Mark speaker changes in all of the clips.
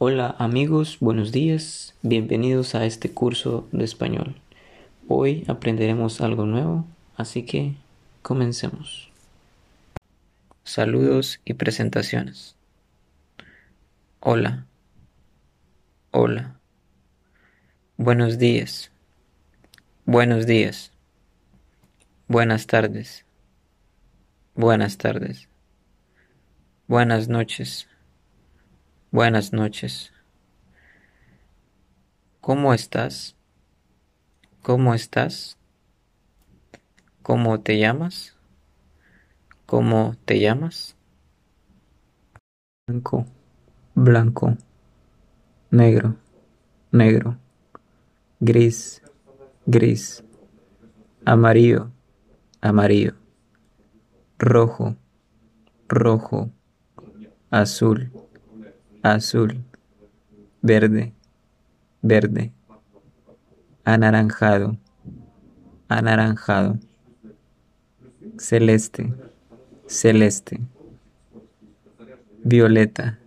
Speaker 1: Hola amigos, buenos días, bienvenidos a este curso de español. Hoy aprenderemos algo nuevo, así que comencemos. Saludos y presentaciones. Hola. Hola. Buenos días. Buenos días. Buenas tardes. Buenas tardes. Buenas noches. Buenas noches. ¿Cómo estás? ¿Cómo estás? ¿Cómo te llamas? ¿Cómo te llamas? Blanco, blanco, negro, negro, gris, gris, amarillo, amarillo, rojo, rojo, azul azul, verde, verde, anaranjado, anaranjado, celeste, celeste, violeta,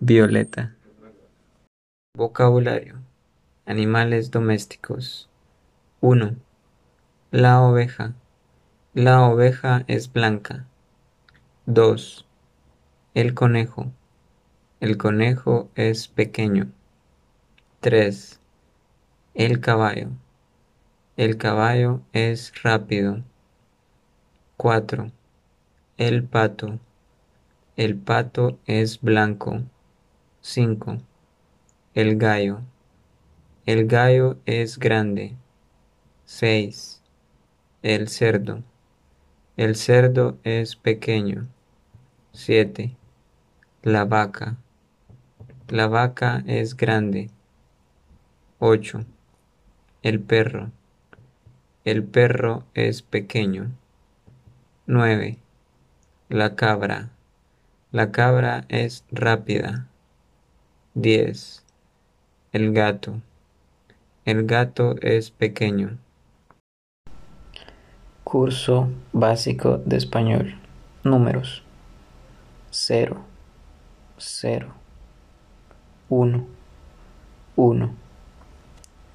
Speaker 1: violeta. Vocabulario. Animales domésticos. 1. La oveja. La oveja es blanca. 2. El conejo. El conejo es pequeño. 3. El caballo. El caballo es rápido. 4. El pato. El pato es blanco. 5. El gallo. El gallo es grande. 6. El cerdo. El cerdo es pequeño. 7. La vaca. La vaca es grande. 8. El perro. El perro es pequeño. 9. La cabra. La cabra es rápida. 10. El gato. El gato es pequeño. Curso básico de español. Números. 0. 0 uno, uno,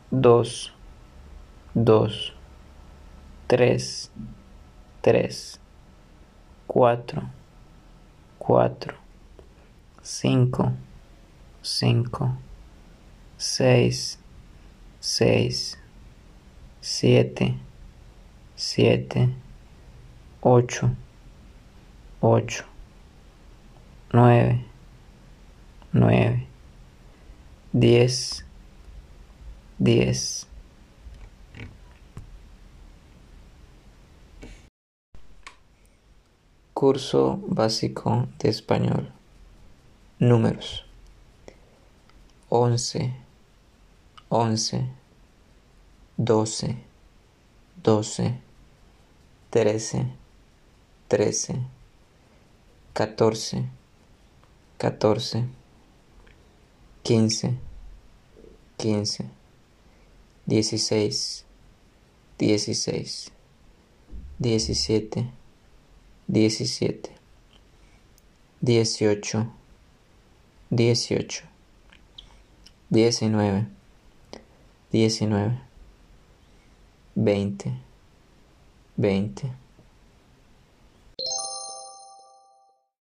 Speaker 1: dos, dos, tres, tres, cuatro, cuatro, cinco, cinco, seis, seis, siete, siete, ocho, ocho, nueve, nueve diez, diez. Curso básico de español. Números. Once, once, doce, doce, trece, trece, catorce, catorce, quince quince, dieciséis, dieciséis, diecisiete, diecisiete, dieciocho, dieciocho, diecinueve, diecinueve, veinte, veinte.